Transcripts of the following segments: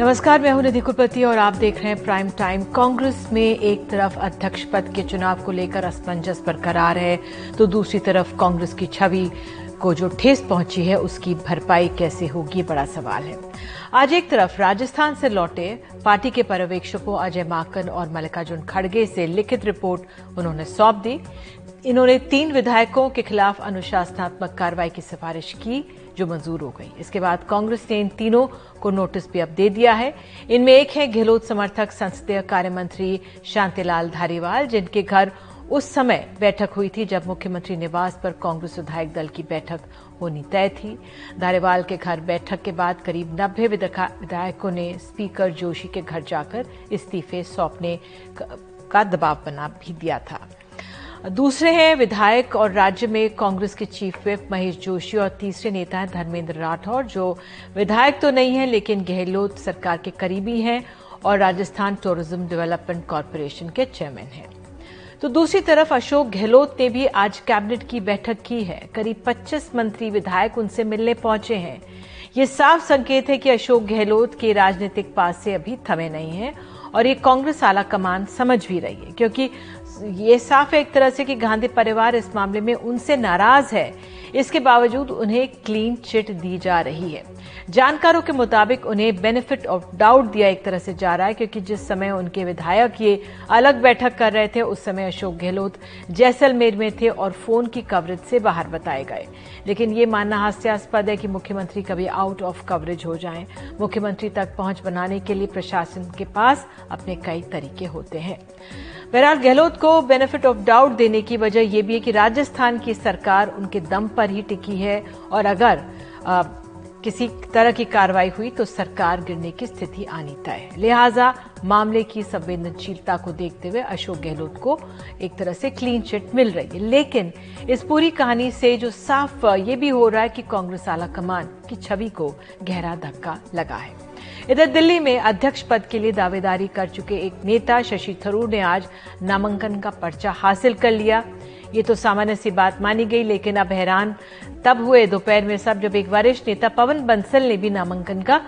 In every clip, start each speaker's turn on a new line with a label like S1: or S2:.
S1: नमस्कार, मैं हूँ निधि कुलपति और आप देख रहे हैं प्राइम टाइम कांग्रेस में एक तरफ़ अध्यक्ष पद के चुनाव को लेकर असमंजस बरकरार है तो दूसरी तरफ़ कांग्रेस की छवि को जो ठेस पहुँची है, उसकी भरपाई कैसे होगी बड़ा सवाल है। आज एक तरफ़ राजस्थान से लौटे पार्टी के पर्यवेक्षकों अजय माकन और मल्लिकार्जुन खड़गे से लिखित रिपोर्ट उन्होंने सौंप दी। इन्होंने तीन विधायकों के खिलाफ अनुशासनात्मक कार्रवाई की सिफारिश की। जो मंजूर हो गई। इसके बाद कांग्रेस ने इन तीनों को नोटिस भी अब दे दिया है। इनमें एक है गहलोत समर्थक संसदीय कार्य मंत्री शांतिलाल धारीवाल, जिनके घर उस समय बैठक हुई थी जब मुख्यमंत्री निवास पर कांग्रेस विधायक दल की बैठक होनी तय थी। धारीवाल के घर बैठक के बाद करीब नब्बे विधायकों ने स्पीकर जोशी के घर जाकर इस्तीफे सौंपने का दबाव बना भी दिया था। दूसरे हैं विधायक और राज्य में कांग्रेस के चीफ विप महेश जोशी और तीसरे नेता हैं धर्मेंद्र राठौर, जो विधायक तो नहीं है, लेकिन गहलोत सरकार के करीबी हैं और राजस्थान टूरिज़्म डेवलपमेंट कॉरपोरेशन के चेयरमैन हैं। तो दूसरी तरफ़ अशोक गहलोत ने भी आज कैबिनेट की बैठक की है। करीब 25 मंत्री विधायक उनसे मिलने पहुँचे हैं। ये साफ़ संकेत है कि अशोक गहलोत के राजनीतिक पास से अभी थमे नहीं है और ये कांग्रेस आला कमान समझ भी रही है, क्योंकि ये साफ़ है एक तरह से कि गांधी परिवार इस मामले में उनसे नाराज़ है। इसके बावजूद उन्हें क्लीन चिट दी जा रही है। जानकारों के मुताबिक उन्हें बेनिफिट ऑफ़ डाउट दिया एक तरह से जा रहा है, क्योंकि जिस समय उनके विधायक ये अलग बैठक कर रहे थे, उस समय अशोक गहलोत जैसलमेर में थे और फ़ोन की कवरेज से बाहर बताए गए। लेकिन ये मानना हास्यास्पद है कि मुख्यमंत्री कभी आउट ऑफ़ कवरेज हो जाएँ। मुख्यमंत्री तक पहुँच बनाने के लिए प्रशासन के पास अपने कई तरीके होते हैं। बहरहाल गहलोत को बेनिफिट ऑफ़ डाउट देने की वजह यह भी है कि राजस्थान की सरकार उनके दम पर ही टिकी है और अगर आ, किसी तरह की कार्रवाई हुई तो सरकार गिरने की स्थिति आनी तय है। लिहाजा मामले की संवेदनशीलता को देखते हुए अशोक गहलोत को एक तरह से क्लीन चिट मिल रही है। लेकिन इस पूरी कहानी से जो साफ़ ये भी हो रहा है कि कांग्रेस आला कमान की छवि को गहरा धक्का लगा है। इधर दिल्ली में अध्यक्ष पद के लिए दावेदारी कर चुके एक नेता शशि थरूर ने आज नामांकन का पर्चा हासिल कर लिया। ये तो सामान्य सी बात मानी गई, लेकिन अब हैरान तब हुए दोपहर में सब जब एक वरिष्ठ नेता पवन बंसल ने भी नामांकन का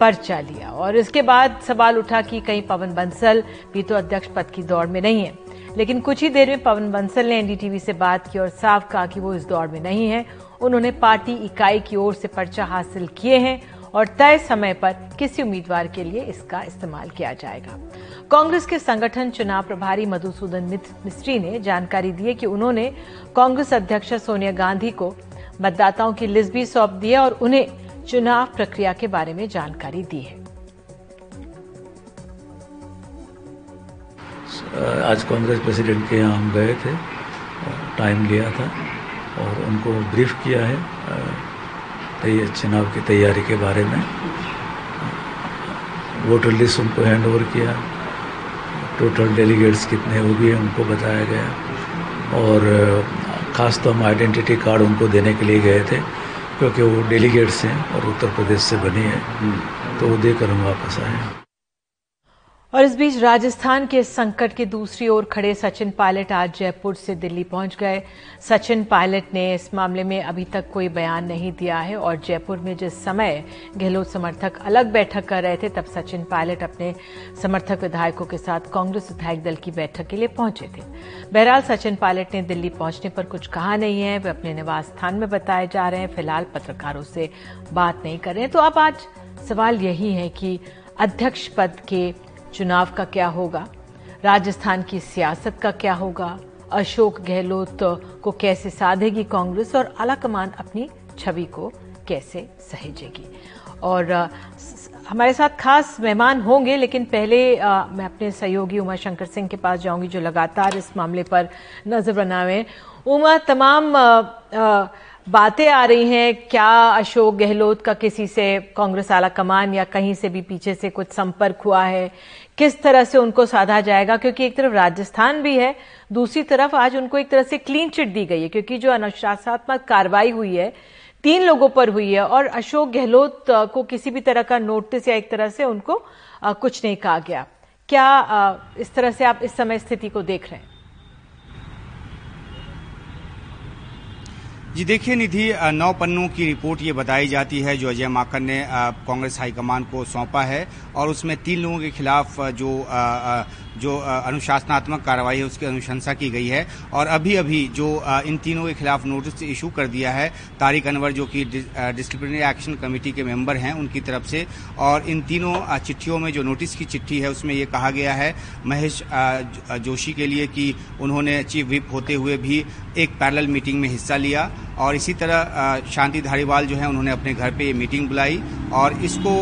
S1: पर्चा लिया। और इसके बाद सवाल उठा कि कहीं पवन बंसल भी तो अध्यक्ष पद की दौड़ में नहीं है। लेकिन कुछ ही देर में पवन बंसल ने एनडीटीवी से बात की और साफ़ कहा कि वो इस दौड़ में नहीं है। उन्होंने पार्टी इकाई की ओर से पर्चा हासिल किए हैं और तय समय पर किसी उम्मीदवार के लिए इसका इस्तेमाल किया जाएगा। कांग्रेस के संगठन चुनाव प्रभारी मधुसूदन मिस्त्री ने जानकारी दी कि उन्होंने कांग्रेस अध्यक्ष सोनिया गांधी को मतदाताओं की लिस्ट भी सौंप दी है और उन्हें चुनाव प्रक्रिया के बारे में जानकारी दी है।
S2: आज कांग्रेस प्रेसिडेंट के यहाँ हम गए थे, टाइम लिया था और उनको ब्रीफ किया है। चुनाव की तैयारी के बारे में। वोटर लिस्ट उनको हैंड ओवर किया। टोटल डेलीगेट्स कितने हो गए उनको बताया गया। और ख़ास तो हम आइडेंटिटी कार्ड उनको देने के लिए गए थे क्योंकि वो डेलीगेट्स हैं और उत्तर प्रदेश से बनी है। तो वो देकर हम वापस आए
S1: और इस बीच राजस्थान के संकट के दूसरी ओर खड़े सचिन पायलट आज जयपुर से दिल्ली पहुँच गए। सचिन पायलट ने इस मामले में अभी तक कोई बयान नहीं दिया है और जयपुर में जिस समय गहलोत समर्थक अलग बैठक कर रहे थे, तब सचिन पायलट अपने समर्थक विधायकों के साथ कांग्रेस विधायक दल की बैठक के लिए पहुँचे थे। बहरहाल, सचिन पायलट ने दिल्ली पहुँचने पर कुछ कहा नहीं है। वे अपने निवास स्थान में बताए जा रहे हैं। फ़िलहाल पत्रकारों से बात नहीं कर रहे हैं। तो अब आज सवाल यही है कि अध्यक्ष पद के चुनाव का क्या होगा? राजस्थान की सियासत का क्या होगा? अशोक गहलोत को कैसे साधेगी कांग्रेस और आलाकमान अपनी छवि को कैसे सहेजेगी? और हमारे साथ खास मेहमान होंगे लेकिन पहले आ, मैं अपने सहयोगी उमा शंकर सिंह के पास जाऊँगी जो लगातार इस मामले पर नज़र बनाए उमा तमाम आ, आ, बातें आ रही हैं, क्या अशोक गहलोत का किसी से कांग्रेस आला कमान या कहीं से भी पीछे से कुछ संपर्क हुआ है? किस तरह से उनको साधा जाएगा? क्योंकि एक तरफ़ राजस्थान भी है, दूसरी तरफ़ आज उनको एक तरह से क्लीन चिट दी गई है, क्योंकि जो अनुशासनात्मक कार्रवाई हुई है, तीन लोगों पर हुई है, और अशोक गहलोत को किसी भी तरह का नोटिस या एक तरह से उनको कुछ नहीं कहा गया। क्या इस तरह से आप इस समय स्थिति को देख रहे हैं?
S3: जी देखिए निधि नौ पन्नों की रिपोर्ट ये बताई जाती है, जो अजय माकन ने कांग्रेस हाईकमान को सौंपा है और उसमें तीन लोगों के खिलाफ जो जो अनुशासनात्मक कार्रवाई है, उसकी अनुशंसा की गई है। और अभी अभी जो इन तीनों के खिलाफ नोटिस इशू कर दिया है, तारिक अनवर जो कि डिसिप्लिनरी एक्शन कमेटी के मेंबर हैं उनकी तरफ़ से, और इन तीनों चिट्ठियों में जो नोटिस की चिट्ठी है, उसमें ये कहा गया है, महेश जोशी के लिए कि उन्होंने चीफ विप होते हुए भी एक पैरेलल मीटिंग में हिस्सा लिया। और इसी तरह शांति धारीवाल जो है, उन्होंने अपने घर पे ये मीटिंग बुलाई। और इसको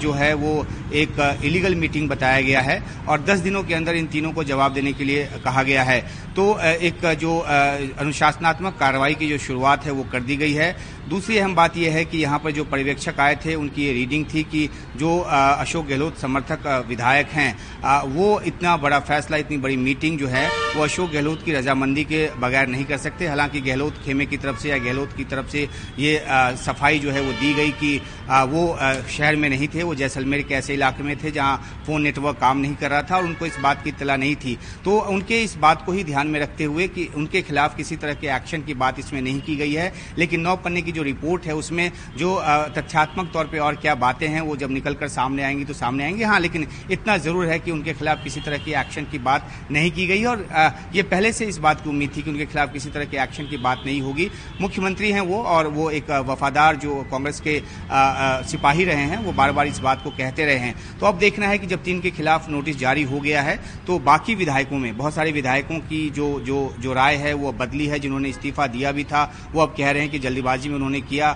S3: जो है, वो एक इलीगल मीटिंग बताया गया है और 10 दिनों के अंदर इन तीनों को जवाब देने के लिए कहा गया है। तो एक जो अनुशासनात्मक कार्रवाई की जो शुरुआत है, वो कर दी गई है। दूसरी अहम बात यह है कि यहाँ पर जो पर्यवेक्षक आए थे, उनकी ये रीडिंग थी कि जो अशोक गहलोत समर्थक विधायक हैं वो इतना बड़ा फैसला, इतनी बड़ी मीटिंग जो है, वो अशोक गहलोत की रजामंदी के बगैर नहीं कर सकते। हालाँकि गहलोत खेमे की तरफ़ से या गहलोत की तरफ़ से ये सफ़ाई जो है, वो दी गई कि वो शहर में नहीं थे, वो जैसलमेर के ऐसे इलाके में थे जहाँ फ़ोन नेटवर्क काम नहीं कर रहा था और उनको इस बात की इतला नहीं थी। तो उनके इस बात को ही ध्यान में रखते हुए कि उनके खिलाफ किसी तरह के एक्शन की बात इसमें नहीं की गई है। लेकिन नौ पन्ने की जो रिपोर्ट है, उसमें जो तथ्यात्मक तौर पर और क्या बातें हैं, वो जब निकल कर सामने आएँगी तो सामने आएँगे। हाँ लेकिन इतना ज़रूर है कि उनके खिलाफ किसी तरह की एक्शन की बात नहीं की गई। और ये पहले से इस बात की उम्मीद थी कि उनके खिलाफ किसी तरह के एक्शन की बात नहीं होगी। मुख्यमंत्री हैं वो, और वो एक वफादार जो कांग्रेस के सिपाही रहे हैं, वो बार बार इस बात को कहते रहे हैं। तो अब देखना है कि जब तीन के खिलाफ नोटिस जारी हो गया है तो बाकी विधायकों में, बहुत सारे विधायकों की जो जो जो राय है, वो बदली है, जिन्होंने इस्तीफा दिया भी था, वो अब कह रहे हैं कि जल्दीबाजी में उन्होंने किया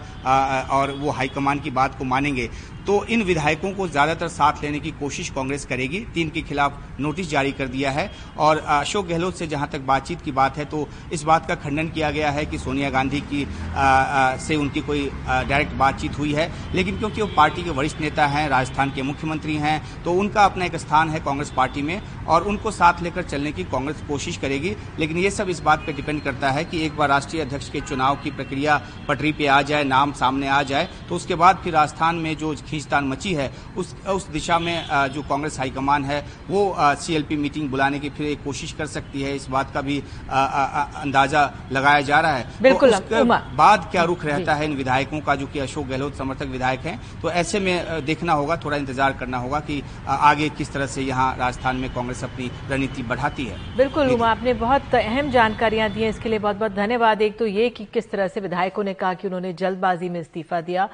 S3: और वो हाईकमान की बात को मानेंगे। तो इन विधायकों को ज़्यादातर साथ लेने की कोशिश कांग्रेस करेगी। तीन के खिलाफ नोटिस जारी कर दिया है। और अशोक गहलोत से जहाँ तक बातचीत की बात है तो इस बात का खंडन किया गया है कि सोनिया गांधी की आ, आ, से उनकी कोई डायरेक्ट बातचीत हुई है। लेकिन क्योंकि वो पार्टी के वरिष्ठ नेता हैं राजस्थान के मुख्यमंत्री हैं तो उनका अपना एक स्थान है कांग्रेस पार्टी में और उनको साथ लेकर चलने की कांग्रेस कोशिश करेगी। लेकिन ये सब इस बात पर डिपेंड करता है कि एक बार राष्ट्रीय अध्यक्ष के चुनाव की प्रक्रिया पटरी पे आ जाए नाम सामने आ जाए तो उसके बाद फिर राजस्थान में जो खींचतान मची है। उस उस दिशा में जो कांग्रेस हाईकमान है वो सीएलपी मीटिंग बुलाने की फिर एक कोशिश कर सकती है। इस बात का भी अंदाज़ा लगाया जा रहा है।
S1: तो बिल्कुल
S3: तो बाद क्या रुख रहता है इन विधायकों का जो कि अशोक गहलोत समर्थक विधायक हैं? तो ऐसे में देखना होगा थोड़ा इंतज़ार करना होगा कि आगे किस तरह से यहाँ राजस्थान में कांग्रेस अपनी रणनीति बढ़ाती है।
S1: बिल्कुल उमा आपने बहुत अहम जानकारियाँ दी हैं। इसके लिए बहुत बहुत धन्यवाद। एक तो ये कि किस तरह से विधायकों ने कहा कि उन्होंने जल्दबाजी में इस्तीफा दिया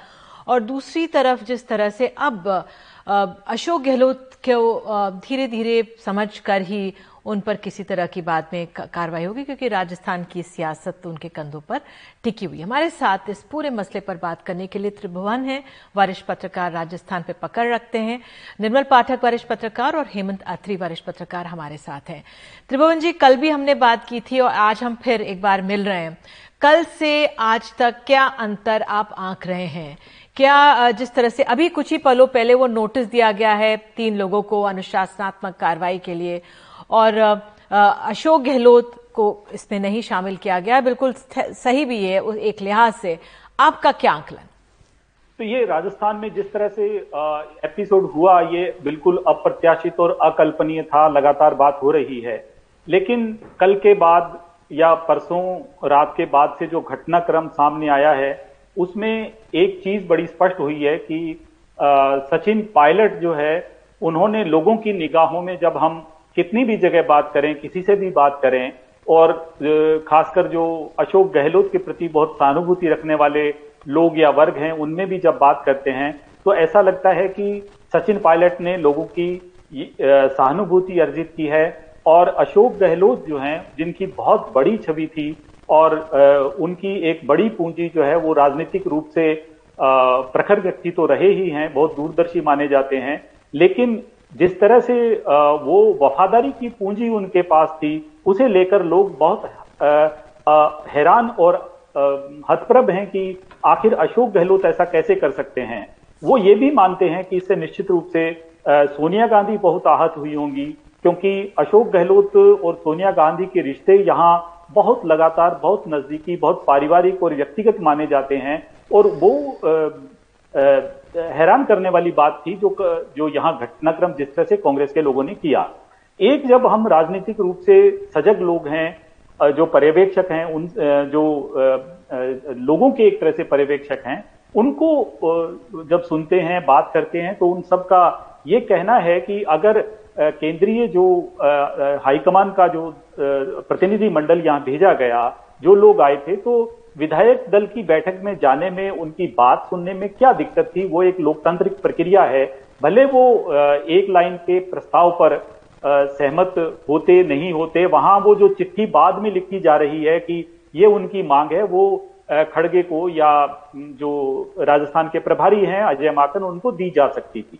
S1: और दूसरी तरफ़ जिस तरह से अब अशोक गहलोत को धीरे धीरे समझ कर ही उन पर किसी तरह की बात में कार्रवाई होगी, क्योंकि राजस्थान की सियासत उनके कंधों पर टिकी हुई हमारे साथ इस पूरे मसले पर बात करने के लिए त्रिभुवन है। वरिष्ठ पत्रकार राजस्थान पे पकड़ रखते हैं। निर्मल पाठक वरिष्ठ पत्रकार और हेमंत अत्री वरिष्ठ पत्रकार हमारे साथ हैं। त्रिभुवन जी, कल भी हमने बात की थी और आज हम फिर एक बार मिल रहे हैं। कल से आज तक क्या अंतर आप आंक रहे हैं? क्या जिस तरह से अभी कुछ ही पलों पहले वो नोटिस दिया गया है तीन लोगों को अनुशासनात्मक कार्रवाई के लिए? और अशोक गहलोत को इसमें नहीं शामिल किया गया, बिल्कुल सही भी है एक लिहाज से। आपका क्या आंकलन?
S4: तो ये राजस्थान में जिस तरह से एपिसोड हुआ, ये बिल्कुल अप्रत्याशित और अकल्पनीय था, लगातार बात हो रही है। लेकिन कल के बाद या परसों रात के बाद से जो घटनाक्रम सामने आया है, उसमें एक चीज़ बड़ी स्पष्ट हुई है कि सचिन पायलट जो है, उन्होंने लोगों की निगाहों में जब हम कितनी भी जगह बात करें, किसी से भी बात करें, और खासकर जो अशोक गहलोत के प्रति बहुत सहानुभूति रखने वाले लोग या वर्ग हैं, उनमें भी जब बात करते हैं तो ऐसा लगता है कि सचिन पायलट ने लोगों की सहानुभूति अर्जित की है, और अशोक गहलोत जो हैं, जिनकी बहुत बड़ी छवि थी और उनकी एक बड़ी पूंजी जो है वो राजनीतिक रूप से प्रखर व्यक्ति तो रहे ही हैं, बहुत दूरदर्शी माने जाते हैं। लेकिन जिस तरह से वो वफादारी की पूंजी उनके पास थी, उसे लेकर लोग बहुत हैरान और हतप्रभ हैं कि आखिर अशोक गहलोत ऐसा कैसे कर सकते हैं। वो ये भी मानते हैं कि इससे निश्चित रूप से सोनिया गांधी बहुत आहत हुई होंगी, क्योंकि अशोक गहलोत और सोनिया गांधी के रिश्ते यहाँ बहुत लगातार बहुत नजदीकी बहुत पारिवारिक और व्यक्तिगत माने जाते हैं और वो आ, आ, हैरान करने वाली बात थी जो जो यहाँ घटनाक्रम जिस तरह से कांग्रेस के लोगों ने किया। एक जब हम राजनीतिक रूप से सजग लोग हैं जो पर्यवेक्षक हैं उन जो लोगों के एक तरह से पर्यवेक्षक हैं उनको जब सुनते हैं बात करते हैं तो उन सबका ये कहना है कि अगर केंद्रीय जो हाईकमान का जो प्रतिनिधि मंडल यहाँ भेजा गया। जो लोग आए थे तो विधायक दल की बैठक में जाने में, उनकी बात सुनने में क्या दिक्कत थी? वो एक लोकतांत्रिक प्रक्रिया है। भले वो एक लाइन के प्रस्ताव पर सहमत होते नहीं होते, वहाँ वो जो चिट्ठी बाद में लिखी जा रही है कि ये उनकी मांग है, वो खड़गे को या जो राजस्थान के प्रभारी हैं, अजय माकन, उनको दी जा सकती थी।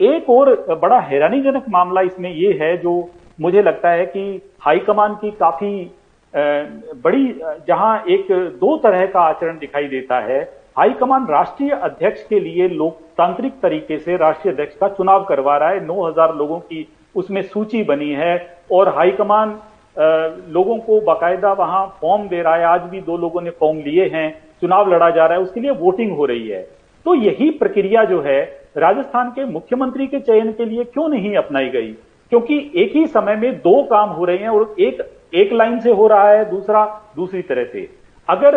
S4: एक और बड़ा हैरानीजनक मामला इसमें यह है, जो मुझे लगता है कि हाईकमान की काफ़ी बड़ी जहाँ एक दो तरह का आचरण दिखाई देता है हाईकमान राष्ट्रीय अध्यक्ष के लिए लोकतांत्रिक तरीके से राष्ट्रीय अध्यक्ष का चुनाव करवा रहा है। 9000 लोगों की उसमें सूची बनी है और हाईकमान लोगों को बाकायदा वहाँ फॉर्म दे रहा है। आज भी दो लोगों ने फॉर्म लिए हैं, चुनाव लड़ा जा रहा है, उसके लिए वोटिंग हो रही है। तो यही प्रक्रिया जो है, राजस्थान के मुख्यमंत्री के चयन के लिए क्यों नहीं अपनाई गई? क्योंकि एक ही समय में दो काम हो रहे हैं और एक एक लाइन से हो रहा है, दूसरा, दूसरी तरह से। अगर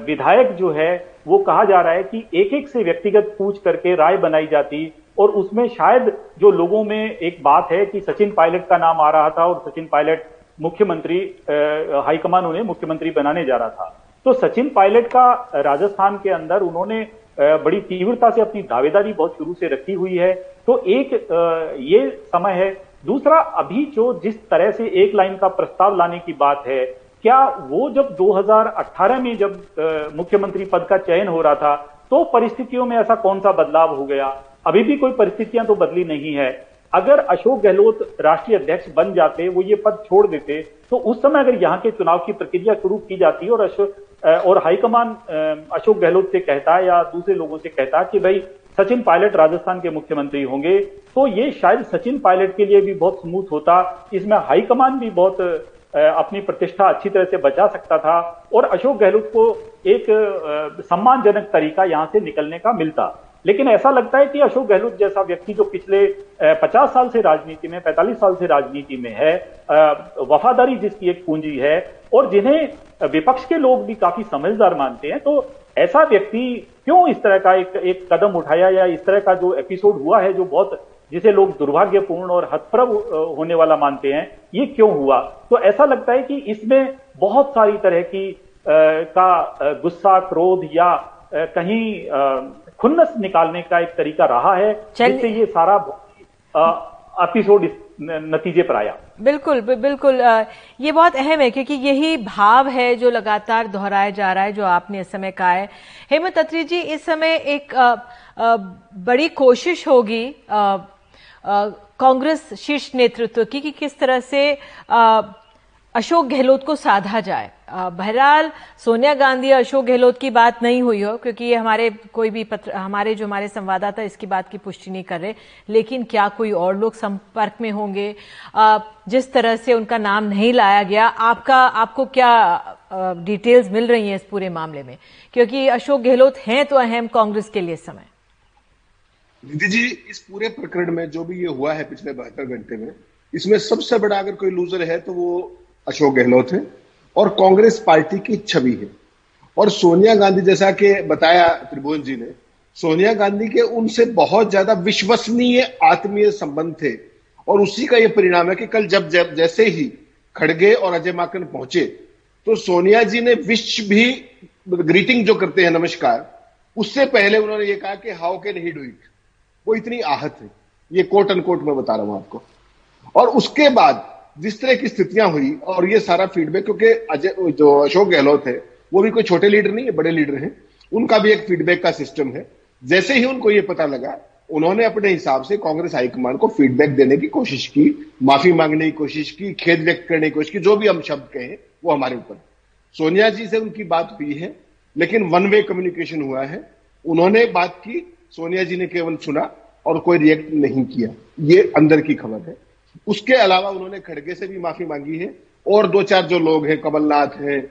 S4: विधायक जो है, वो कहा जा रहा है कि एक एक से व्यक्तिगत पूछ करके राय बनाई जाती और उसमें शायद जो लोगों में एक बात है कि सचिन पायलट का नाम आ रहा था और सचिन पायलट मुख्यमंत्री हाईकमान उन्हें मुख्यमंत्री बनाने जा रहा था। तो सचिन पायलट का राजस्थान के अंदर उन्होंने बड़ी तीव्रता से अपनी दावेदारी बहुत शुरू से रखी हुई है। तो एक ये समय है दूसरा, अभी जो जिस तरह से एक लाइन का प्रस्ताव लाने की बात है, क्या वो जब 2018 में जब मुख्यमंत्री पद का चयन हो रहा था तो परिस्थितियों में ऐसा कौन सा बदलाव हो गया? अभी भी कोई परिस्थितियाँ तो बदली नहीं है। अगर अशोक गहलोत राष्ट्रीय अध्यक्ष बन जाते, वो ये पद छोड़ देते तो उस समय अगर यहाँ के चुनाव की प्रक्रिया शुरू की जाती और अशोक और हाईकमान अशोक गहलोत से कहता या दूसरे लोगों से कहता कि भाई सचिन पायलट राजस्थान के मुख्यमंत्री होंगे। तो ये शायद सचिन पायलट के लिए भी बहुत स्मूथ होता। इसमें हाईकमान भी बहुत अपनी प्रतिष्ठा अच्छी तरह से बचा सकता था। और अशोक गहलोत को एक सम्मानजनक तरीका यहाँ से निकलने का मिलता। लेकिन ऐसा लगता है कि अशोक गहलोत जैसा व्यक्ति जो पिछले 50 साल से राजनीति में 45 साल से राजनीति में है वफादारी जिसकी एक पूंजी है, और जिन्हें विपक्ष के लोग भी काफ़ी समझदार मानते हैं तो ऐसा व्यक्ति क्यों इस तरह का एक एक कदम उठाया या इस तरह का जो एपिसोड हुआ है जो बहुत जिसे लोग दुर्भाग्यपूर्ण और हतप्रभ होने वाला मानते हैं ये क्यों हुआ? तो ऐसा लगता है कि इसमें बहुत सारी तरह की आ, का गुस्सा क्रोध या आ, कहीं खुन्नस निकालने का एक तरीका रहा है जिससे ये सारा एपिसोड नतीजे पर आया।
S1: बिल्कुल बिल्कुल ये बहुत अहम है, क्योंकि यही भाव है जो लगातार दोहराया जा रहा है, जो आपने इस समय कहा है। हेमंत अत्री जी, इस समय एक बड़ी कोशिश होगी कांग्रेस शीर्ष नेतृत्व की कि किस तरह से अशोक गहलोत को साधा जाए। बहरहाल, सोनिया गांधी अशोक गहलोत की बात नहीं हुई हो, क्योंकि ये हमारे कोई भी पत्र, हमारे जो हमारे संवाददाता इसकी बात की पुष्टि नहीं कर रहे, लेकिन क्या कोई और लोग संपर्क में होंगे? जिस तरह से उनका नाम नहीं लाया गया, आपका, आपको क्या डिटेल्स मिल रही हैं इस पूरे मामले में? क्योंकि अशोक गहलोत हैं तो अहम कांग्रेस के लिए समय।
S5: निधि जी, इस पूरे प्रकरण में जो भी ये हुआ है पिछले बहत्तर घंटे में, इसमें सबसे बड़ा अगर कोई लूजर है तो वो अशोक गहलोत है, और कांग्रेस पार्टी की छवि है। और सोनिया गांधी जैसा कि बताया त्रिभुवन जी ने, सोनिया गांधी के उनसे बहुत ज़्यादा विश्वसनीय आत्मीय संबंध थे, और उसी का यह परिणाम है कि कल जब जब जैसे ही खड़गे और अजय माकन पहुँचे तो सोनिया जी ने विश्व भी ग्रीटिंग जो करते हैं, नमस्कार, उससे पहले उन्होंने ये कहा कि how can he do it? वो इतनी आहत है। ये कोट एंड कोट में बता रहा हूँ आपको। और उसके बाद जिस तरह की स्थितियाँ हुई, और ये सारा फीडबैक क्योंकि अजय जो अशोक गहलोत है, वो भी कोई छोटे लीडर नहीं है, बड़े लीडर हैं। उनका भी एक फीडबैक का सिस्टम है। जैसे ही उनको ये पता लगा, उन्होंने अपने हिसाब से कांग्रेस हाईकमान को फीडबैक देने की कोशिश की, माफ़ी मांगने की कोशिश की, खेद व्यक्त करने की कोशिश की, जो भी हम शब्द कहें, वो हमारे ऊपर। सोनिया जी से उनकी बात हुई है, लेकिन वन वे कम्युनिकेशन हुआ है। उन्होंने बात की, सोनिया जी ने केवल सुना, और कोई रिएक्ट नहीं किया। ये अंदर की खबर है। उसके अलावा उन्होंने खड़गे से भी माफ़ी मांगी है और दो चार जो लोग हैं, कमलनाथ हैं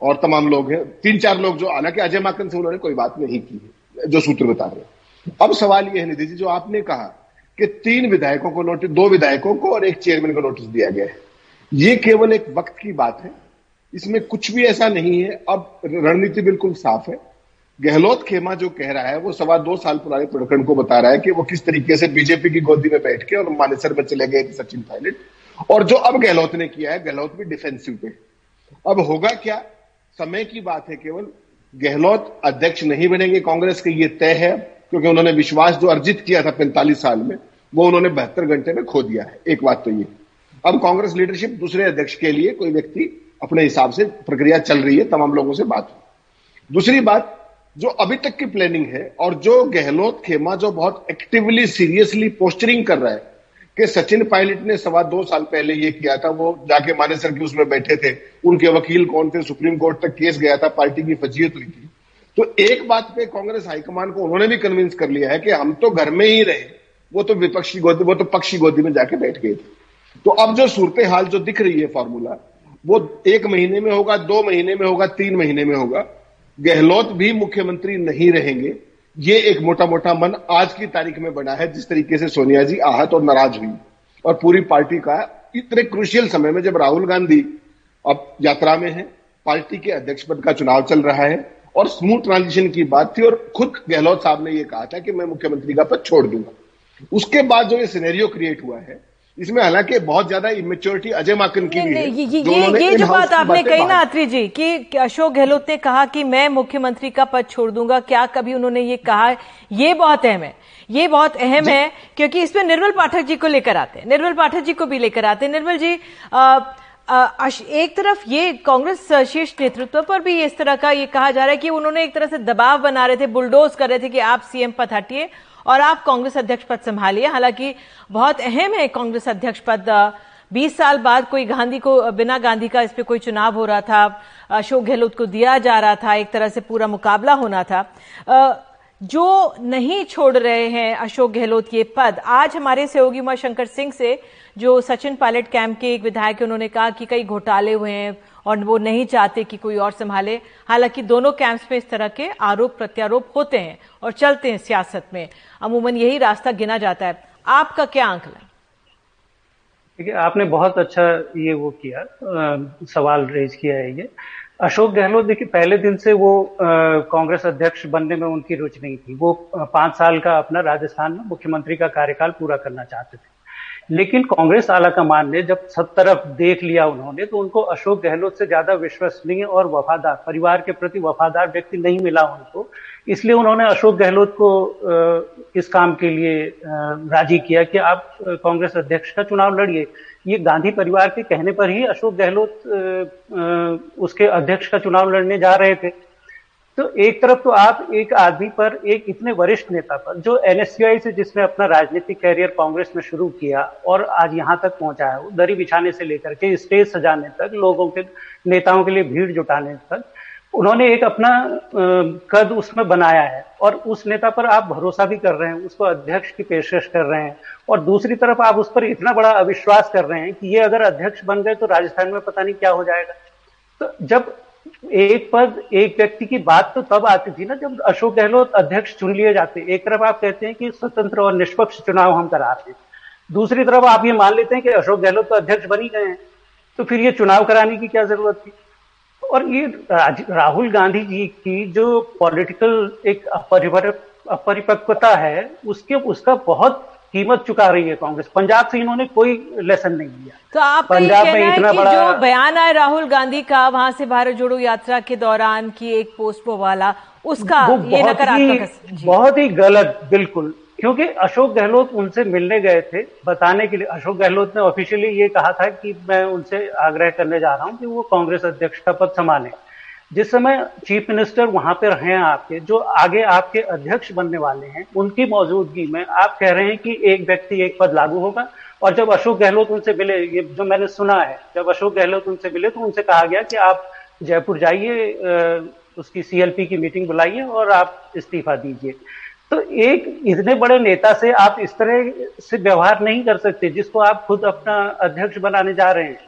S5: और तमाम लोग हैं, तीन चार लोग जो, हालाँकि अजय माकन से उन्होंने कोई बात नहीं की है, जो सूत्र बता रहे अब सवाल यह है, निधि जी, जो आपने कहा कि तीन विधायकों को नोटिस, दो विधायकों को और एक चेयरमैन को नोटिस दिया गया है। ये केवल एक वक्त की बात है, इसमें कुछ भी ऐसा नहीं है, अब रणनीति बिल्कुल साफ़ है। गहलोत खेमा जो कह रहा है, वो सवा दो साल पुराने प्रकरण को बता रहा है कि वो किस तरीके से बीजेपी की गोदी में बैठ के और मानेसर में चले गए सचिन पायलट। और जो अब गहलोत ने किया है, गहलोत भी डिफेंसिव पे। अब होगा क्या? समय की बात है केवल। गहलोत अध्यक्ष नहीं बनेंगे कांग्रेस के, ये तय है, क्योंकि उन्होंने विश्वास जो अर्जित किया था पैंतालीस साल में, वो उन्होंने बहत्तर घंटे में खो दिया है। एक बात तो ये। अब कांग्रेस लीडरशिप दूसरे अध्यक्ष के लिए कोई व्यक्ति अपने हिसाब से प्रक्रिया चल रही है, तमाम लोगों से बात दूसरी बात जो अभी तक की प्लानिंग है और जो गहलोत खेमा जो बहुत एक्टिवली सीरियसली पोस्टरिंग कर रहा है कि सचिन पायलट ने सवा दो साल पहले ये किया था, वो जाके मानेसर के उसमें बैठे थे, उनके वकील कौन थे, सुप्रीम कोर्ट तक केस गया था, पार्टी की फजीयत हुई थी। तो एक बात पे कांग्रेस हाईकमान को उन्होंने भी कन्विंस कर लिया है कि हम तो घर में ही रहे, वो तो विपक्षी गोदी, वो तो पक्षी गोदी में जाके बैठ गए थे। तो अब जो सूरत हाल जो दिख रही है फॉर्मूला वो एक महीने में होगा, दो महीने में होगा, तीन महीने में होगा। गहलोत भी मुख्यमंत्री नहीं रहेंगे। ये एक मोटा मोटा मन आज की तारीख में बना है, जिस तरीके से सोनिया जी आहत और नाराज़ हुई। और पूरी पार्टी का इतने क्रुशियल समय में जब राहुल गांधी अब यात्रा में है, पार्टी के अध्यक्ष पद का चुनाव चल रहा है और स्मूथ ट्रांजिशन की बात थी और खुद गहलोत साहब ने यह कहा था कि मैं मुख्यमंत्री का पद छोड़ दूँगा। उसके बाद जो ये सिनेरियो क्रिएट हुआ है इसमें हालाँकि बहुत ज़्यादा इमेच्योरिटी अजय माकन की भी है।
S1: ये ये, ये जो बात आपने कही ना अत्री जी कि अशोक गहलोत ने कहा कि मैं मुख्यमंत्री का पद छोड़ दूँगा क्या कभी उन्होंने ये कहा? ये बहुत अहम है। ये बहुत अहम है क्योंकि इसमें निर्मल पाठक जी को लेकर आते हैं। निर्मल पाठक जी को भी लेकर आते हैं। निर्मल जी आ, एक तरफ़ ये कांग्रेस शीर्ष नेतृत्व पर भी इस तरह का ये कहा जा रहा है कि उन्होंने एक तरह से दबाव बना रहे थे बुलडोज कर रहे थे कि आप सीएम पद हटिए और आप कांग्रेस अध्यक्ष पद संभालिए। हालाँकि बहुत अहम है कांग्रेस अध्यक्ष पद। बीस साल बाद कोई गांधी को बिना गांधी का इस पे कोई चुनाव हो रहा था, अशोक गहलोत को दिया जा रहा था, एक तरह से पूरा मुकाबला होना था। जो नहीं छोड़ रहे हैं अशोक गहलोत ये पद, आज हमारे सहयोगी उमा शंकर सिंह से, जो सचिन पायलट कैंप के एक विधायक उन्होंने कहा कि कई घोटाले हुए हैं और वो नहीं चाहते कि कोई और संभाले। हालाँकि दोनों कैंप्स में इस तरह के आरोप प्रत्यारोप होते हैं और चलते हैं सियासत में। अमूमन यही रास्ता गिना जाता है। आपका क्या आंकलन?
S6: देखिए आपने बहुत अच्छा ये वो किया आ, सवाल रेज किया है ये। अशोक गहलोत देखिए पहले दिन से वो कांग्रेस अध्यक्ष बनने में उनकी रुचि नहीं थी। वो पाँच साल का अपना राजस्थान में मुख्यमंत्री का कार्यकाल पूरा करना चाहते थे। लेकिन कांग्रेस आला कमान ने जब सब तरफ़ देख लिया उन्होंने तो उनको अशोक गहलोत से ज़्यादा विश्वसनीय और वफादार, परिवार के प्रति वफादार व्यक्ति नहीं मिला उनको। इसलिए उन्होंने अशोक गहलोत को इस काम के लिए राज़ी किया कि आप कांग्रेस अध्यक्ष का चुनाव लड़िए। ये गांधी परिवार के कहने पर ही अशोक गहलोत उसके अध्यक्ष का चुनाव लड़ने जा रहे थे। तो एक तरफ़ तो आप एक आदमी पर, एक इतने वरिष्ठ नेता पर, जो एनएसयूआई से जिसने अपना राजनीतिक कैरियर कांग्रेस में शुरू किया और आज यहाँ तक पहुँचा है, दरी बिछाने से लेकर के स्टेज सजाने तक, लोगों के, नेताओं के लिए भीड़ जुटाने तक, उन्होंने एक अपना कद उसमें बनाया है और उस नेता पर आप भरोसा भी कर रहे हैं, उसको अध्यक्ष की पेशकश कर रहे हैं और दूसरी तरफ़ आप उस पर इतना बड़ा अविश्वास कर रहे हैं कि ये अगर अध्यक्ष बन गए तो राजस्थान में पता नहीं क्या हो जाएगा। तो जब एक पद, एक व्यक्ति की बात तो तब आती थी ना जब अशोक गहलोत अध्यक्ष चुन लिए जाते। एक तरफ़ आप कहते हैं कि स्वतंत्र और निष्पक्ष चुनाव हम कराते हैं। दूसरी तरफ़ आप ये मान लेते हैं कि अशोक गहलोत तो अध्यक्ष बन गए हैं। तो फिर ये चुनाव कराने की क्या ज़रूरत थी? और ये राहुल गांधी जी की जो पॉलिटिकल एक अपरिपक्वता है, उसके, उसका बहुत कीमत चुका रही है कांग्रेस। पंजाब से इन्होंने कोई लेसन नहीं लिया।
S1: तो आप पंजाब में इतना बड़ा जो बयान आया राहुल गांधी का वहाँ से भारत जोड़ो यात्रा के दौरान की एक पोस्ट वाला उसका वो ये
S6: नकारात्मक बहुत ही गलत बिल्कुल। क्योंकि अशोक गहलोत उनसे मिलने गए थे बताने के लिए। अशोक गहलोत ने ऑफिशियली ये कहा था कि मैं उनसे आग्रह करने जा रहा हूँ कि वो कांग्रेस अध्यक्ष का पद संभालें। जिस समय चीफ मिनिस्टर वहाँ पर हैं आपके, जो आगे आपके अध्यक्ष बनने वाले हैं, उनकी मौजूदगी में आप कह रहे हैं कि एक व्यक्ति एक पद लागू होगा। और जब अशोक गहलोत उनसे मिले, ये जो मैंने सुना है, जब अशोक गहलोत उनसे मिले तो उनसे कहा गया कि आप जयपुर जाइए उसकी सीएलपी की मीटिंग बुलाइए और आप इस्तीफा दीजिए। तो एक इतने बड़े नेता से आप इस तरह से व्यवहार नहीं कर सकते जिसको आप खुद अपना अध्यक्ष बनाने जा रहे हैं।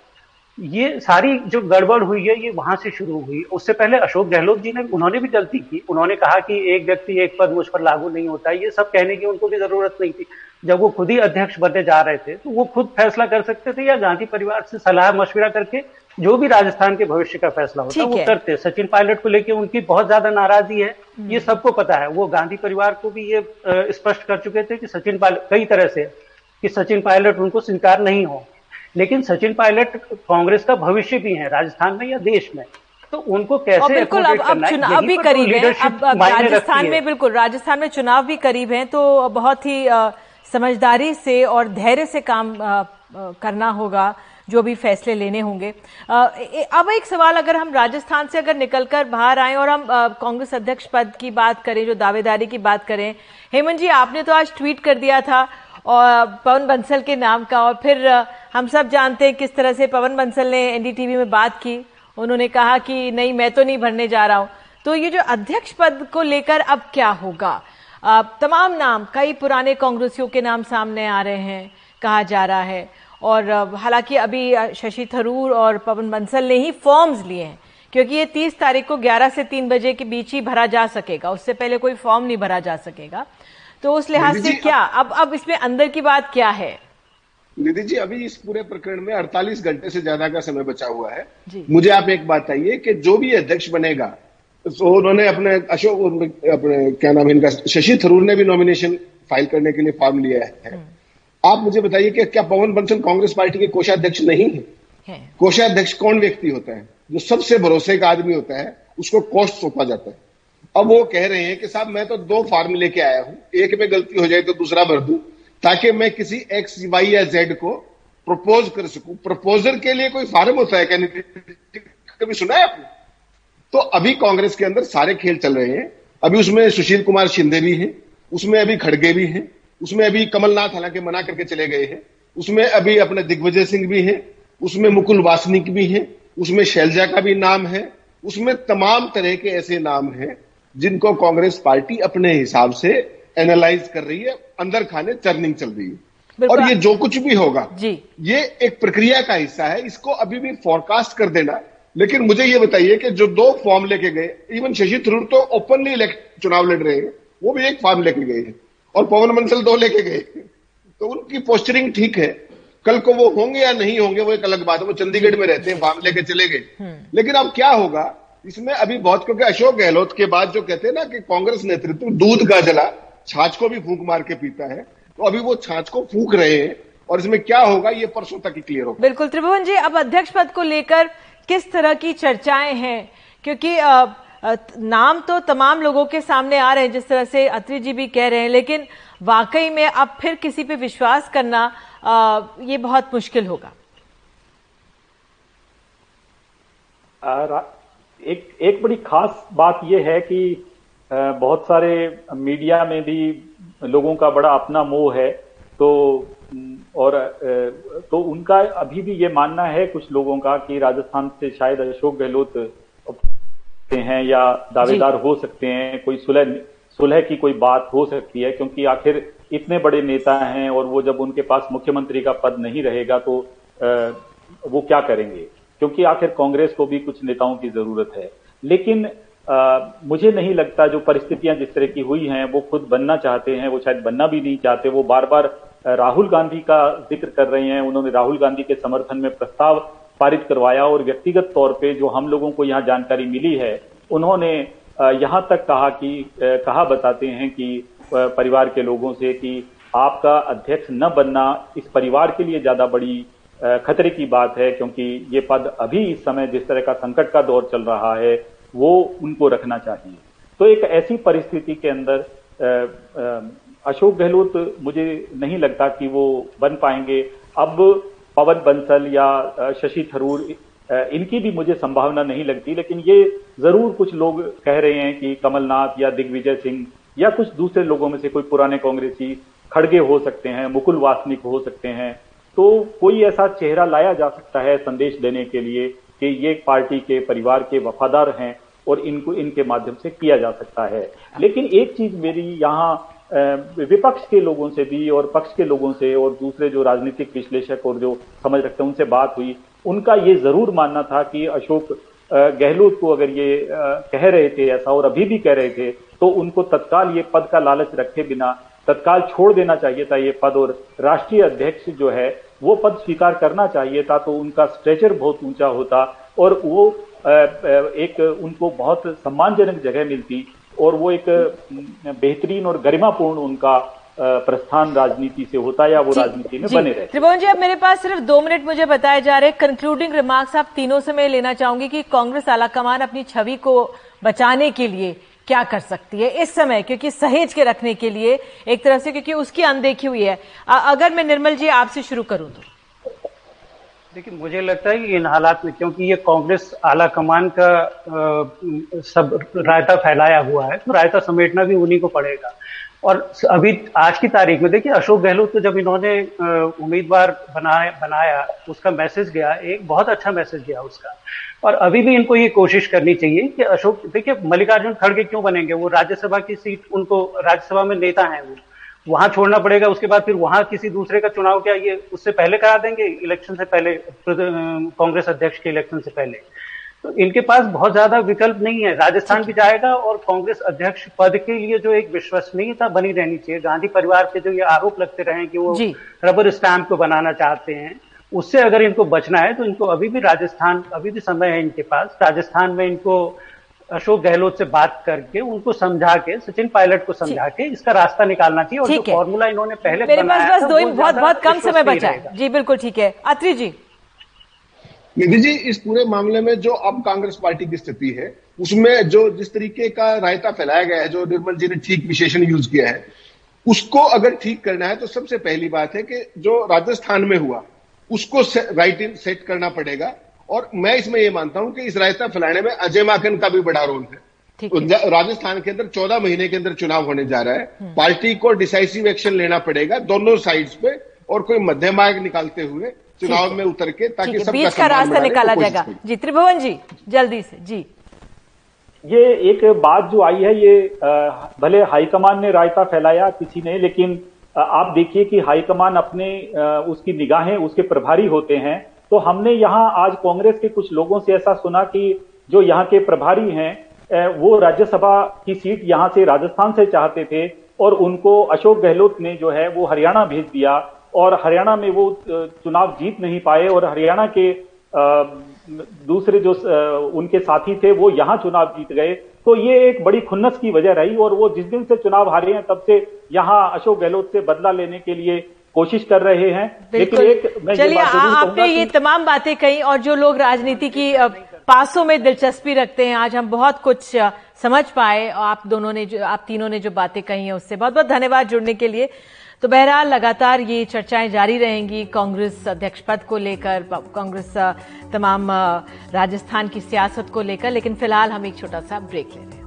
S6: ये सारी जो गड़बड़ हुई है ये वहाँ से शुरू हुई। उससे पहले अशोक गहलोत जी ने उन्होंने भी गलती की। उन्होंने कहा कि एक व्यक्ति एक पद मुझ पर लागू नहीं होता। ये सब कहने की उनको भी ज़रूरत नहीं थी। जब वो खुद ही अध्यक्ष बनने जा रहे थे तो वो खुद फैसला कर सकते थे या गांधी परिवार से सलाह मशविरा करके जो भी राजस्थान के भविष्य का फैसला होता वो करते। सचिन पायलट को लेकर उनकी बहुत ज़्यादा नाराज़गी है। ये हम्म। सबको पता है। वो गांधी परिवार को भी ये स्पष्ट कर चुके थे कि सचिन पायलट कई तरह से कि सचिन पायलट उनको स्वीकार नहीं हो। लेकिन सचिन पायलट कांग्रेस का भविष्य भी है राजस्थान में या देश में? तो उनको कैसे और
S1: बिल्कुल अब अब चुनाव भी तो करीब है। अब, अब राजस्थान में बिल्कुल राजस्थान में चुनाव भी करीब है तो बहुत ही समझदारी से और धैर्य से काम करना होगा जो भी फैसले लेने होंगे। अब एक सवाल अगर हम राजस्थान से अगर निकलकर बाहर आए और हम कांग्रेस अध्यक्ष पद की बात करें जो दावेदारी की बात करें हेमंत जी आपने तो आज ट्वीट कर दिया था और पवन बंसल के नाम का, और फिर हम सब जानते हैं किस तरह से पवन बंसल ने एनडीटीवी में बात की। उन्होंने कहा कि, नहीं, मैं तो नहीं भरने जा रहा हूँ। तो ये जो अध्यक्ष पद को लेकर अब क्या होगा? तमाम नाम, कई पुराने कांग्रेसियों के नाम सामने आ रहे हैं, कहा जा रहा है। और हालाँकि अभी शशि थरूर और पवन बंसल ने ही फॉर्म्स लिए हैं, क्योंकि ये 30 तारीख को 11 से 3 बजे के बीच ही भरा जा सकेगा। उससे पहले कोई फॉर्म नहीं भरा जा सकेगा। तो उस लिहाज से क्या? अब अब इसमें अंदर की बात क्या है?
S5: निधि जी अभी इस पूरे प्रकरण में 48 घंटे से ज़्यादा का समय बचा हुआ है। मुझे आप एक बात आइए कि जो भी अध्यक्ष बनेगा तो उन्होंने अपने अशोक अपने क्या नाम है इनका शशि थरूर ने भी नॉमिनेशन फ़ाइल करने के लिए फॉर्म लिया है। हम्म। आप मुझे बताइए कि क्या पवन बंसल कांग्रेस पार्टी के कोषाध्यक्ष नहीं है? कोषाध्यक्ष कौन व्यक्ति होता है? जो सबसे भरोसे का आदमी होता है उसको कोष सौंपा जाता है। अब वो कह रहे हैं कि साहब, मैं तो दो फार्म लेके आया हूँ। एक में गलती हो जाए तो दूसरा भर दू, ताकि मैं किसी एक्स वाई या जेड को प्रपोज कर सकूँ। प्रपोजर के लिए कोई फार्म होता है क्या कभी सुना है आपने? तो अभी कांग्रेस के अंदर सारे खेल चल रहे हैं। अभी उसमें सुशील कुमार शिंदे भी हैं, उसमें अभी खड़गे भी हैं, उसमें अभी कमलनाथ हालाँकि मना करके चले गए हैं, उसमें अभी अपने दिग्विजय सिंह भी हैं, उसमें मुकुल वासनिक भी हैं, उसमें शैलजा का भी नाम है, उसमें तमाम तरह के ऐसे नाम हैं। जिनको कांग्रेस पार्टी अपने हिसाब से एनालाइज कर रही है अंदर खाने चर्निंग चल रही है। और ये जो कुछ भी होगा जी। ये एक प्रक्रिया का हिस्सा है इसको अभी भी फोरकास्ट कर देना। लेकिन मुझे ये बताइए कि जो दो फॉर्म लेके गए इवन शशि थरूर तो ओपनली इलेक्ट चुनाव लड़ रहे हैं वो भी एक फॉर्म लेके गए हैं और पवन बंसल दो लेके गए तो उनकी पोस्टरिंग ठीक है। कल को वो होंगे या नहीं होंगे वो एक अलग बात है वो चंडीगढ़ में रहते हैं फॉर्म लेके चले गए। हम्म। लेकिन अब क्या होगा इसमें अभी बहुत क्योंकि अशोक गहलोत के बाद जो कहते हैं ना कि कांग्रेस नेतृत्व दूध का जला छाछ को भी फूंक मार के पीता है तो अभी वो छाछ को फूंक रहे हैं और इसमें क्या होगा ये परसों तक ही क्लियर होगा।
S1: बिल्कुल त्रिभुवन जी अब अध्यक्ष पद को लेकर किस तरह की चर्चाएँ हैं? क्योंकि नाम तो तमाम लोगों के सामने आ रहे हैं जिस तरह से अत्री जी भी कह रहे हैं लेकिन वाकई में अब फिर किसी पे विश्वास करना आ, ये बहुत मुश्किल होगा।
S4: एक एक बड़ी खास बात यह है कि बहुत सारे मीडिया में भी लोगों का बड़ा अपना मोह है। तो और तो उनका अभी भी ये मानना है कुछ लोगों का कि राजस्थान से शायद अशोक गहलोत हैं या दावेदार हो सकते हैं कोई सुलह सुलह की कोई बात हो सकती है क्योंकि आखिर इतने बड़े नेता हैं और वो जब उनके पास मुख्यमंत्री का पद नहीं रहेगा तो वो क्या करेंगे? क्योंकि आखिर कांग्रेस को भी कुछ नेताओं की ज़रूरत है। लेकिन आ, मुझे नहीं लगता जो परिस्थितियाँ जिस तरह की हुई हैं वो खुद बनना चाहते हैं वो शायद बनना भी नहीं चाहते वो बार बार राहुल गांधी का ज़िक्र कर रहे हैं। उन्होंने राहुल गांधी के समर्थन में प्रस्ताव पारित करवाया और व्यक्तिगत तौर पे जो हम लोगों को यहाँ जानकारी मिली है उन्होंने यहाँ तक कहा कि कहा बताते हैं कि परिवार के लोगों से कि आपका अध्यक्ष न बनना इस परिवार के लिए ज़्यादा बड़ी खतरे की बात है, क्योंकि ये पद अभी इस समय जिस तरह का संकट का दौर चल रहा है, वो उनको रखना चाहिए। तो एक ऐसी परिस्थिति के अंदर अशोक गहलोत, मुझे नहीं लगता कि वो बन पाएँगे। अब पवन बंसल या शशि थरूर इनकी भी मुझे संभावना नहीं लगती, लेकिन ये ज़रूर कुछ लोग कह रहे हैं कि कमलनाथ या दिग्विजय सिंह या कुछ दूसरे लोगों में से कोई पुराने कांग्रेसी खड़गे हो सकते हैं, मुकुल वासनिक हो सकते हैं। तो कोई ऐसा चेहरा लाया जा सकता है संदेश देने के लिए कि ये पार्टी के परिवार के वफादार हैं और इनको, इनके माध्यम से किया जा सकता है। लेकिन एक चीज़ मेरी यहाँ विपक्ष के लोगों से भी और पक्ष के लोगों से और दूसरे जो राजनीतिक विश्लेषक और जो समझ रखते हैं, उनसे बात हुई। उनका ये ज़रूर मानना था कि अशोक गहलोत को अगर ये कह रहे थे ऐसा और अभी भी कह रहे थे तो उनको तत्काल ये पद का लालच रखे बिना तत्काल छोड़ देना चाहिए था ये पद और राष्ट्रीय अध्यक्ष जो है वो पद स्वीकार करना चाहिए था तो उनका स्ट्रेचर बहुत ऊँचा होता और वो एक उनको बहुत सम्मानजनक जगह मिलती और वो एक बेहतरीन और गरिमापूर्ण उनका प्रस्थान राजनीति से होता या वो राजनीति में बने रहे।
S1: त्रिभुवन जी अब मेरे पास सिर्फ़ दो मिनट मुझे बताए जा रहे कंक्लूडिंग रिमार्क्स आप तीनों से मैं लेना चाहूँगी कि कांग्रेस आलाकमान अपनी छवि को बचाने के लिए क्या कर सकती है इस समय? क्योंकि सहेज के रखने के लिए एक तरह से क्योंकि उसकी अनदेखी हुई है। अगर मैं निर्मल जी आपसे शुरू करूँ तो।
S6: देखिए मुझे लगता है कि इन हालात में क्योंकि ये कांग्रेस आला कमान का आ, सब रायता फैलाया हुआ है तो रायता समेटना भी उन्हीं को पड़ेगा। और अभी आज की तारीख में देखिए अशोक गहलोत तो जब इन्होंने उम्मीदवार बनाया बनाया उसका मैसेज गया एक बहुत अच्छा मैसेज गया उसका। और अभी भी इनको ये कोशिश करनी चाहिए कि अशोक देखिए मल्लिकार्जुन खड़गे क्यों बनेंगे? वो राज्यसभा की सीट उनको राज्यसभा में नेता हैं वो। वहाँ छोड़ना पड़ेगा उसके बाद फिर वहाँ किसी दूसरे का चुनाव क्या ये उससे पहले करा देंगे? इलेक्शन से पहले कांग्रेस अध्यक्ष के इलेक्शन से पहले। तो इनके पास बहुत ज़्यादा विकल्प नहीं है। राजस्थान भी जाएगा और कांग्रेस अध्यक्ष पद के लिए जो एक विश्वसनीयता बनी रहनी चाहिए। गांधी परिवार के जो ये आरोप लगते रहे कि वो रबर स्टैंप को बनाना चाहते हैं। उससे अगर इनको बचना है तो इनको अभी भी राजस्थान अभी भी समय है इनके पास। राजस्थान में इनको अशोक गहलोत से बात करके उनको समझा के सचिन पायलट को समझा के इसका रास्ता निकालना चाहिए। और जो फॉर्मूला इन्होंने पहले
S1: मेरे पास बस दो बहुत बहुत कम समय बचा है। जी बिल्कुल ठीक है। अत्री जी।
S5: निधि जी इस पूरे मामले में जो अब कांग्रेस पार्टी की स्थिति है उसमें जो जिस तरीके का रायता फैलाया गया है जो निर्मल जी ने ठीक विशेषण यूज़ किया है उसको अगर ठीक करना है तो सबसे पहली बात है कि जो राजस्थान में हुआ उसको राइट इन सेट करना पड़ेगा। और मैं इसमें यह मानता हूँ कि इस रायता फैलाने में अजय माकन का भी बड़ा रोल है। तो राजस्थान के अंदर चौदह महीने के अंदर चुनाव होने जा रहा है। हम्म। पार्टी को डिसाइसिव एक्शन लेना पड़ेगा दोनों साइड्स पे और कोई मध्य मार्ग निकालते हुए चुनाव में उतर के ताकि
S1: बीच का रास्ता निकाला जाएगा। जी त्रिभुवन जी जल्दी से जी।
S4: ये एक बात जो आई है ये भले हाईकमान ने रायता फैलाया किसी ने लेकिन आप देखिए कि हाईकमान अपने उसकी निगाहें, उसके प्रभारी होते हैं। तो हमने यहाँ आज कांग्रेस के कुछ लोगों से ऐसा सुना कि जो यहाँ के प्रभारी हैं वो राज्यसभा की सीट यहाँ से राजस्थान से चाहते थे और उनको अशोक गहलोत ने जो है वो हरियाणा भेज दिया और हरियाणा में वो चुनाव जीत नहीं पाए और हरियाणा के दूसरे जो उनके साथी थे वो यहाँ चुनाव जीत गए। तो ये एक बड़ी खुन्नस की वजह रही और वो जिस दिन से चुनाव हारे हैं तब से यहाँ अशोक गहलोत से बदला लेने के लिए कोशिश कर रहे हैं।
S1: लेकिन एक चलिए आपने ये तमाम बातें कही और जो लोग राजनीति की पासों में दिलचस्पी रखते हैं आज हम बहुत कुछ समझ पाए आप दोनों ने जो आप तीनों ने जो बातें कही हैं उससे बहुत बहुत धन्यवाद जुड़ने के लिए। तो बहरहाल लगातार ये चर्चाएँ जारी रहेंगी कांग्रेस अध्यक्ष पद को लेकर, कांग्रेस तमाम राजस्थान की सियासत को लेकर, लेकिन फ़िलहाल हम एक छोटा सा ब्रेक ले रहे हैं।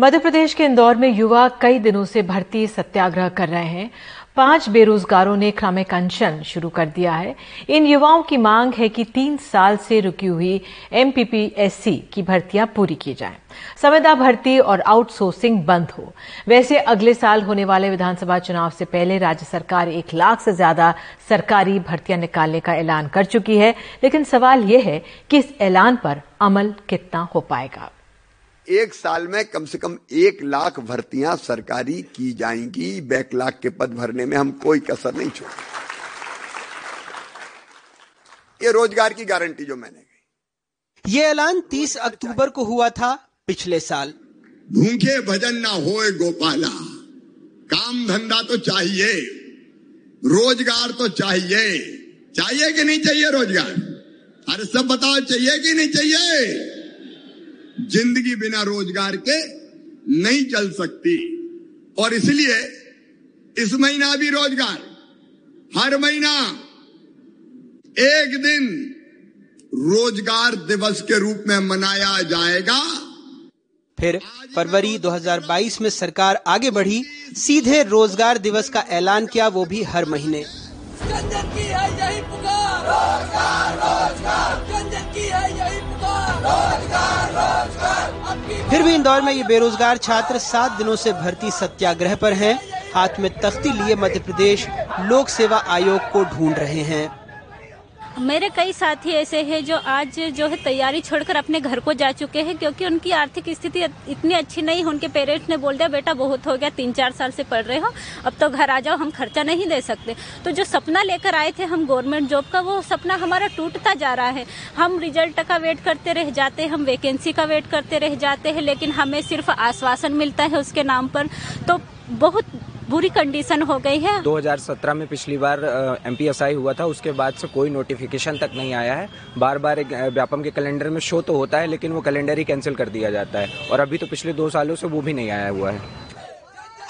S1: मध्य प्रदेश के इंदौर में युवा कई दिनों से भर्ती सत्याग्रह कर रहे हैं। पाँच बेरोजगारों ने क्रमिक अनशन शुरू कर दिया है। इन युवाओं की मांग है कि तीन साल से रुकी हुई एमपीपीएससी की भर्तियाँ पूरी की जाएँ। संविदा भर्ती और आउटसोर्सिंग बंद हो। वैसे अगले साल होने वाले विधानसभा चुनाव से पहले राज्य सरकार एक लाख से ज़्यादा सरकारी भर्तियाँ निकालने का ऐलान कर चुकी है, लेकिन सवाल यह है कि इस ऐलान पर अमल कितना हो पाएगा।
S7: एक साल में कम से कम एक लाख भर्तियाँ सरकारी की जाएँगी। बैकलाग के पद भरने में हम कोई कसर नहीं छोड़ ये रोज़गार की गारंटी जो मैंने
S8: कही। ये ऐलान 30 अक्टूबर को हुआ था पिछले साल।
S7: भूखे भजन ना होए गोपाला। काम धंधा तो चाहिए। रोज़गार तो चाहिए। चाहिए कि नहीं चाहिए रोज़गार? अरे सब बताओ चाहिए कि नहीं चाहिए? ज़िंदगी बिना रोज़गार के नहीं चल सकती। और इसलिए इस महीना भी रोज़गार हर महीना एक दिन रोज़गार दिवस के रूप में मनाया जाएगा।
S8: फिर फरवरी 2022 में सरकार आगे बढ़ी सीधे रोज़गार दिवस का ऐलान किया वो भी हर महीने।
S9: की है यही पुकार रोज़गार रोज़गार। की है
S8: फिर भी इंदौर में ये बेरोजगार छात्र सात दिनों से भर्ती सत्याग्रह पर हैं। हाथ में तख्ती लिए मध्य प्रदेश लोक सेवा आयोग को ढूंढ रहे हैं।
S10: मेरे कई साथी ऐसे हैं जो आज जो है तैयारी छोड़कर अपने घर को जा चुके हैं क्योंकि उनकी आर्थिक स्थिति इतनी अच्छी नहीं है उनके पेरेंट्स ने बोल दिया, बेटा, बहुत हो गया, तीन चार साल से पढ़ रहे हो, अब तो घर आ जाओ, हम खर्चा नहीं दे सकते। तो जो सपना लेकर आए थे हम गवर्नमेंट जॉब का, वो सपना हमारा टूटता जा रहा है। हम रिज़ल्ट का वेट करते रह जाते हैं, हम वैकेंसी का वेट करते रह जाते हैं, लेकिन हमें सिर्फ़ आश्वासन मिलता है उसके नाम पर। तो बहुत बुरी कंडीशन हो गई है?
S11: 2017 में पिछली बार एम पी हुआ था उसके बाद से कोई नोटिफिकेशन तक नहीं आया है। बार बार व्यापम के कैलेंडर में शो तो होता है लेकिन वो कैलेंडर ही कैंसिल कर दिया जाता है। और अभी तो पिछले दो सालों से वो भी नहीं आया हुआ है।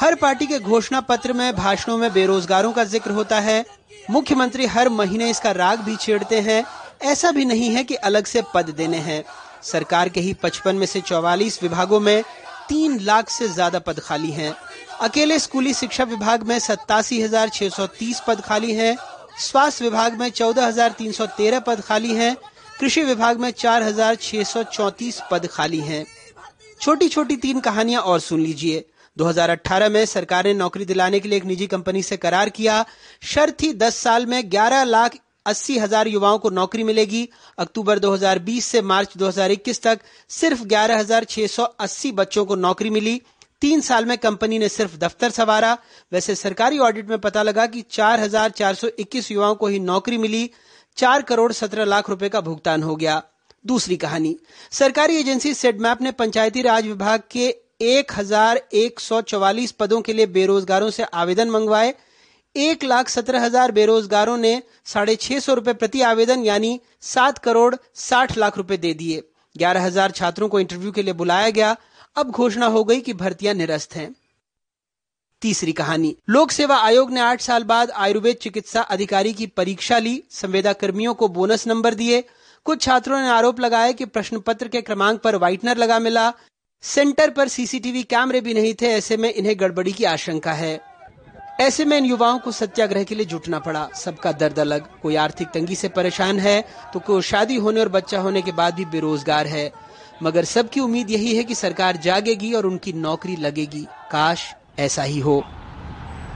S8: हर पार्टी के घोषणा पत्र में भाषणों में बेरोजगारों का ज़िक्र होता है। मुख्यमंत्री हर महीने इसका राग भी छेड़ते हैं। ऐसा भी नहीं है कि अलग से पद देने हैं। सरकार के ही पचपन में से चौवालीस विभागों में तीन लाख से ज़्यादा पद खाली हैं। अकेले स्कूली शिक्षा विभाग में सत्तासी हज़ार छह सौ तीस पद खाली हैं। स्वास्थ्य विभाग में चौदह हज़ार तीन सौ तेरह पद खाली हैं। कृषि विभाग में चार हज़ार छह सौ चौतीस पद खाली हैं। छोटी छोटी तीन कहानियाँ और सुन लीजिए। 2018 में सरकार ने नौकरी दिलाने के लिए एक निजी कंपनी से करार किया। शर्त थी 10 साल में 11 लाख अस्सी हज़ार युवाओं को नौकरी मिलेगी। अक्टूबर 2020 से मार्च 2021 तक सिर्फ़ 11,680 बच्चों को नौकरी मिली। तीन साल में कंपनी ने सिर्फ़ दफ्तर सवारा। वैसे सरकारी ऑडिट में पता लगा कि 4,421 युवाओं को ही नौकरी मिली। चार करोड़ सत्रह लाख रुपए का भुगतान हो गया। दूसरी कहानी। सरकारी एजेंसी सेडमैप ने पंचायती राज विभाग के एक हज़ार एक सौ चौवालीस पदों के लिए बेरोजगारों से आवेदन मंगवाए। एक लाख सत्रह हज़ार बेरोजगारों ने साढ़े छह सौ रुपये प्रति आवेदन यानी सात करोड़ साठ लाख रुपए दे दिए। ग्यारह हज़ार छात्रों को इंटरव्यू के लिए बुलाया गया। अब घोषणा हो गई कि भर्तियाँ निरस्त हैं। तीसरी कहानी, लोक सेवा आयोग ने आठ साल बाद आयुर्वेद चिकित्सा अधिकारी की परीक्षा ली। संवेदा कर्मियों को बोनस नंबर दिए। कुछ छात्रों ने आरोप लगाया कि प्रश्न पत्र के क्रमांक पर व्हाइटनर लगा मिला। सेंटर पर सीसीटीवी कैमरे भी नहीं थे, ऐसे में इन्हें गड़बड़ी की आशंका है। ऐसे में इन युवाओं को सत्याग्रह के लिए जुटना पड़ा। सबका दर्द अलग, कोई आर्थिक तंगी से परेशान है तो कोई शादी होने और बच्चा होने के बाद भी बेरोजगार है। मगर सबकी उम्मीद यही है कि सरकार जागेगी और उनकी नौकरी लगेगी। काश ऐसा ही हो।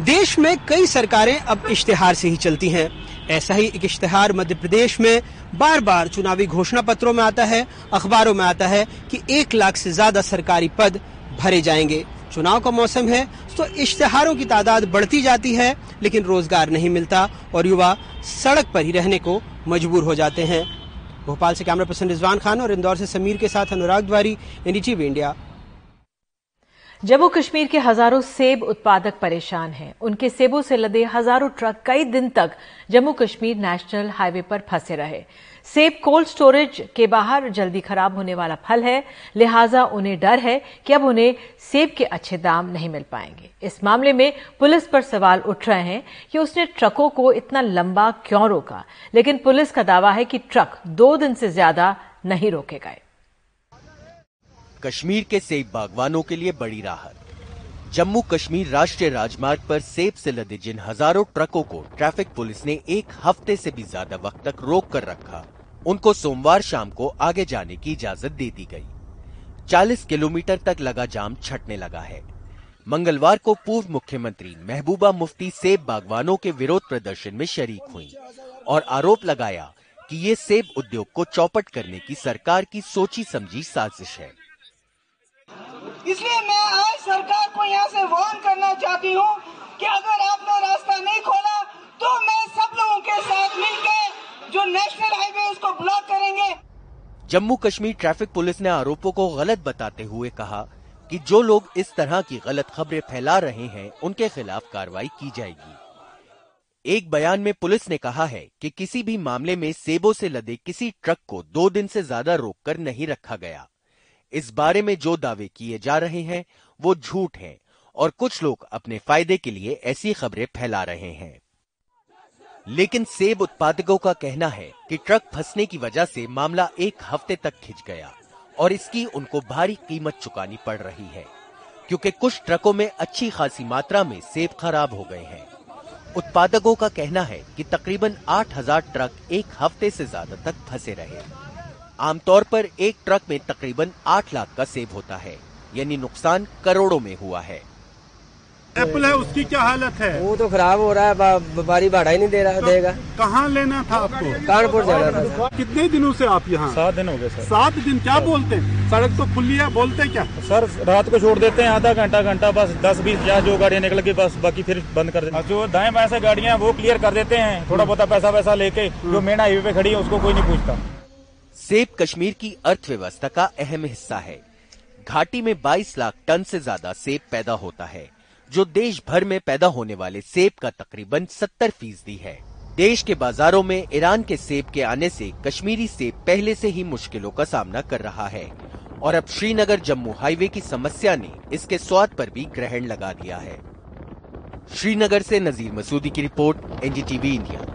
S8: देश में कई सरकारें अब इश्तेहार से ही चलती हैं। ऐसा ही एक इश्तेहार मध्य प्रदेश में बार बार चुनावी घोषणा पत्रों में आता है, अखबारों में आता है कि एक लाख से ज़्यादा सरकारी पद भरे जाएँगे। चुनाव का मौसम है तो इश्तेहारों की तादाद बढ़ती जाती है, लेकिन रोज़गार नहीं मिलता और युवा सड़क पर ही रहने को मजबूर हो जाते हैं। भोपाल से कैमरा पर्सन रिजवान खान और इंदौर से समीर के साथ अनुराग द्वारी, एनडीटीवी इंडिया।
S1: जम्मू कश्मीर के हज़ारों सेब उत्पादक परेशान हैं। उनके सेबों से लदे हज़ारों ट्रक कई दिन तक जम्मू कश्मीर नेशनल हाईवे पर फंसे रहे। सेब कोल्ड स्टोरेज के बाहर जल्दी खराब होने वाला फल है, लिहाजा उन्हें डर है कि अब उन्हें सेब के अच्छे दाम नहीं मिल पाएँगे। इस मामले में पुलिस पर सवाल उठ रहे हैं कि उसने ट्रकों को इतना लंबा क्यों रोका, लेकिन पुलिस का दावा है कि ट्रक दो दिन से ज़्यादा नहीं रोके गए।
S12: कश्मीर के सेब बागवानों के लिए बड़ी राहत। जम्मू कश्मीर राष्ट्रीय राजमार्ग पर सेब से लदे जिन हज़ारों ट्रकों को ट्रैफ़िक पुलिस ने एक हफ़्ते से भी ज़्यादा वक्त तक रोक कर रखा, उनको सोमवार शाम को आगे जाने की इजाज़त दे दी गई। 40 किलोमीटर तक लगा जाम छटने लगा है। मंगलवार को पूर्व मुख्यमंत्री महबूबा मुफ्ती सेब बागवानों के विरोध प्रदर्शन में शरीक हुई और आरोप लगाया कि ये सेब उद्योग को चौपट करने की सरकार की सोची समझी साजिश है।
S9: इसलिए मैं आज सरकार को यहाँ से वार्न करना चाहती हूँ कि अगर आपने रास्ता नहीं खोला तो मैं सब लोगों के साथ मिलकर जो नेशनल हाईवे उसको ब्लॉक करेंगे।
S12: जम्मू कश्मीर ट्रैफ़िक पुलिस ने आरोपों को गलत बताते हुए कहा कि जो लोग इस तरह की गलत खबरें फैला रहे हैं, उनके खिलाफ कार्रवाई की जाएगी। एक बयान में पुलिस ने कहा है कि किसी भी मामले में सेबों से लदे किसी ट्रक को दो दिन से ज़्यादा रोककर नहीं रखा गया। इस बारे में जो दावे किए जा रहे हैं, वो झूठ हैं और कुछ लोग अपने फ़ायदे के लिए ऐसी खबरें फैला रहे हैं। लेकिन सेब उत्पादकों का कहना है कि ट्रक फंसने की वजह से मामला एक हफ़्ते तक खिंच गया और इसकी उनको भारी कीमत चुकानी पड़ रही है, क्योंकि कुछ ट्रकों में अच्छी खासी मात्रा में सेब खराब हो गए हैं। उत्पादकों का कहना है कि तकरीबन 8000 ट्रक एक हफ़्ते से ज़्यादा तक फंसे रहे। आमतौर पर एक ट्रक में तकरीबन आठ लाख का सेब होता है यानी नुकसान करोड़ों में हुआ है।
S13: एप्पल है उसकी क्या हालत है?
S14: वो तो खराब हो रहा है व्यापारी भाड़ा ही नहीं दे रहा देगा।
S13: कहाँ लेना था आपको?
S14: कानपुर जाना था।
S13: कितने दिनों से आप यहाँ?
S15: सात दिन हो गए सर।
S13: सात दिन क्या बोलते हैं? सड़क तो खुली है बोलते क्या?
S15: सर रात को छोड़ देते हैं आधा घंटा घंटा बस दस बीस या जो गाड़ियाँ निकल गई बस बाकी फिर बंद कर देते जो दाएँ बाएँ से गाड़ियाँ वो क्लियर कर देते हैं थोड़ा बहुत पैसा वैसा लेके जो मेन हाईवे पे खड़ी है उसको कोई नहीं पूछता।
S12: सेब कश्मीर की अर्थव्यवस्था का अहम हिस्सा है। घाटी में 22 लाख टन से ज़्यादा सेब पैदा होता है, जो देश भर में पैदा होने वाले सेब का तकरीबन 70 फ़ीसदी है। देश के बाजारों में ईरान के सेब के आने से कश्मीरी सेब पहले से ही मुश्किलों का सामना कर रहा है, और अब श्रीनगर जम्मू हाईवे की समस्या ने इसके स्वाद पर भी ग्रहण लगा दिया है। श्रीनगर से नजीर मसूदी की रिपोर्ट, एनडीटीवी इंडिया।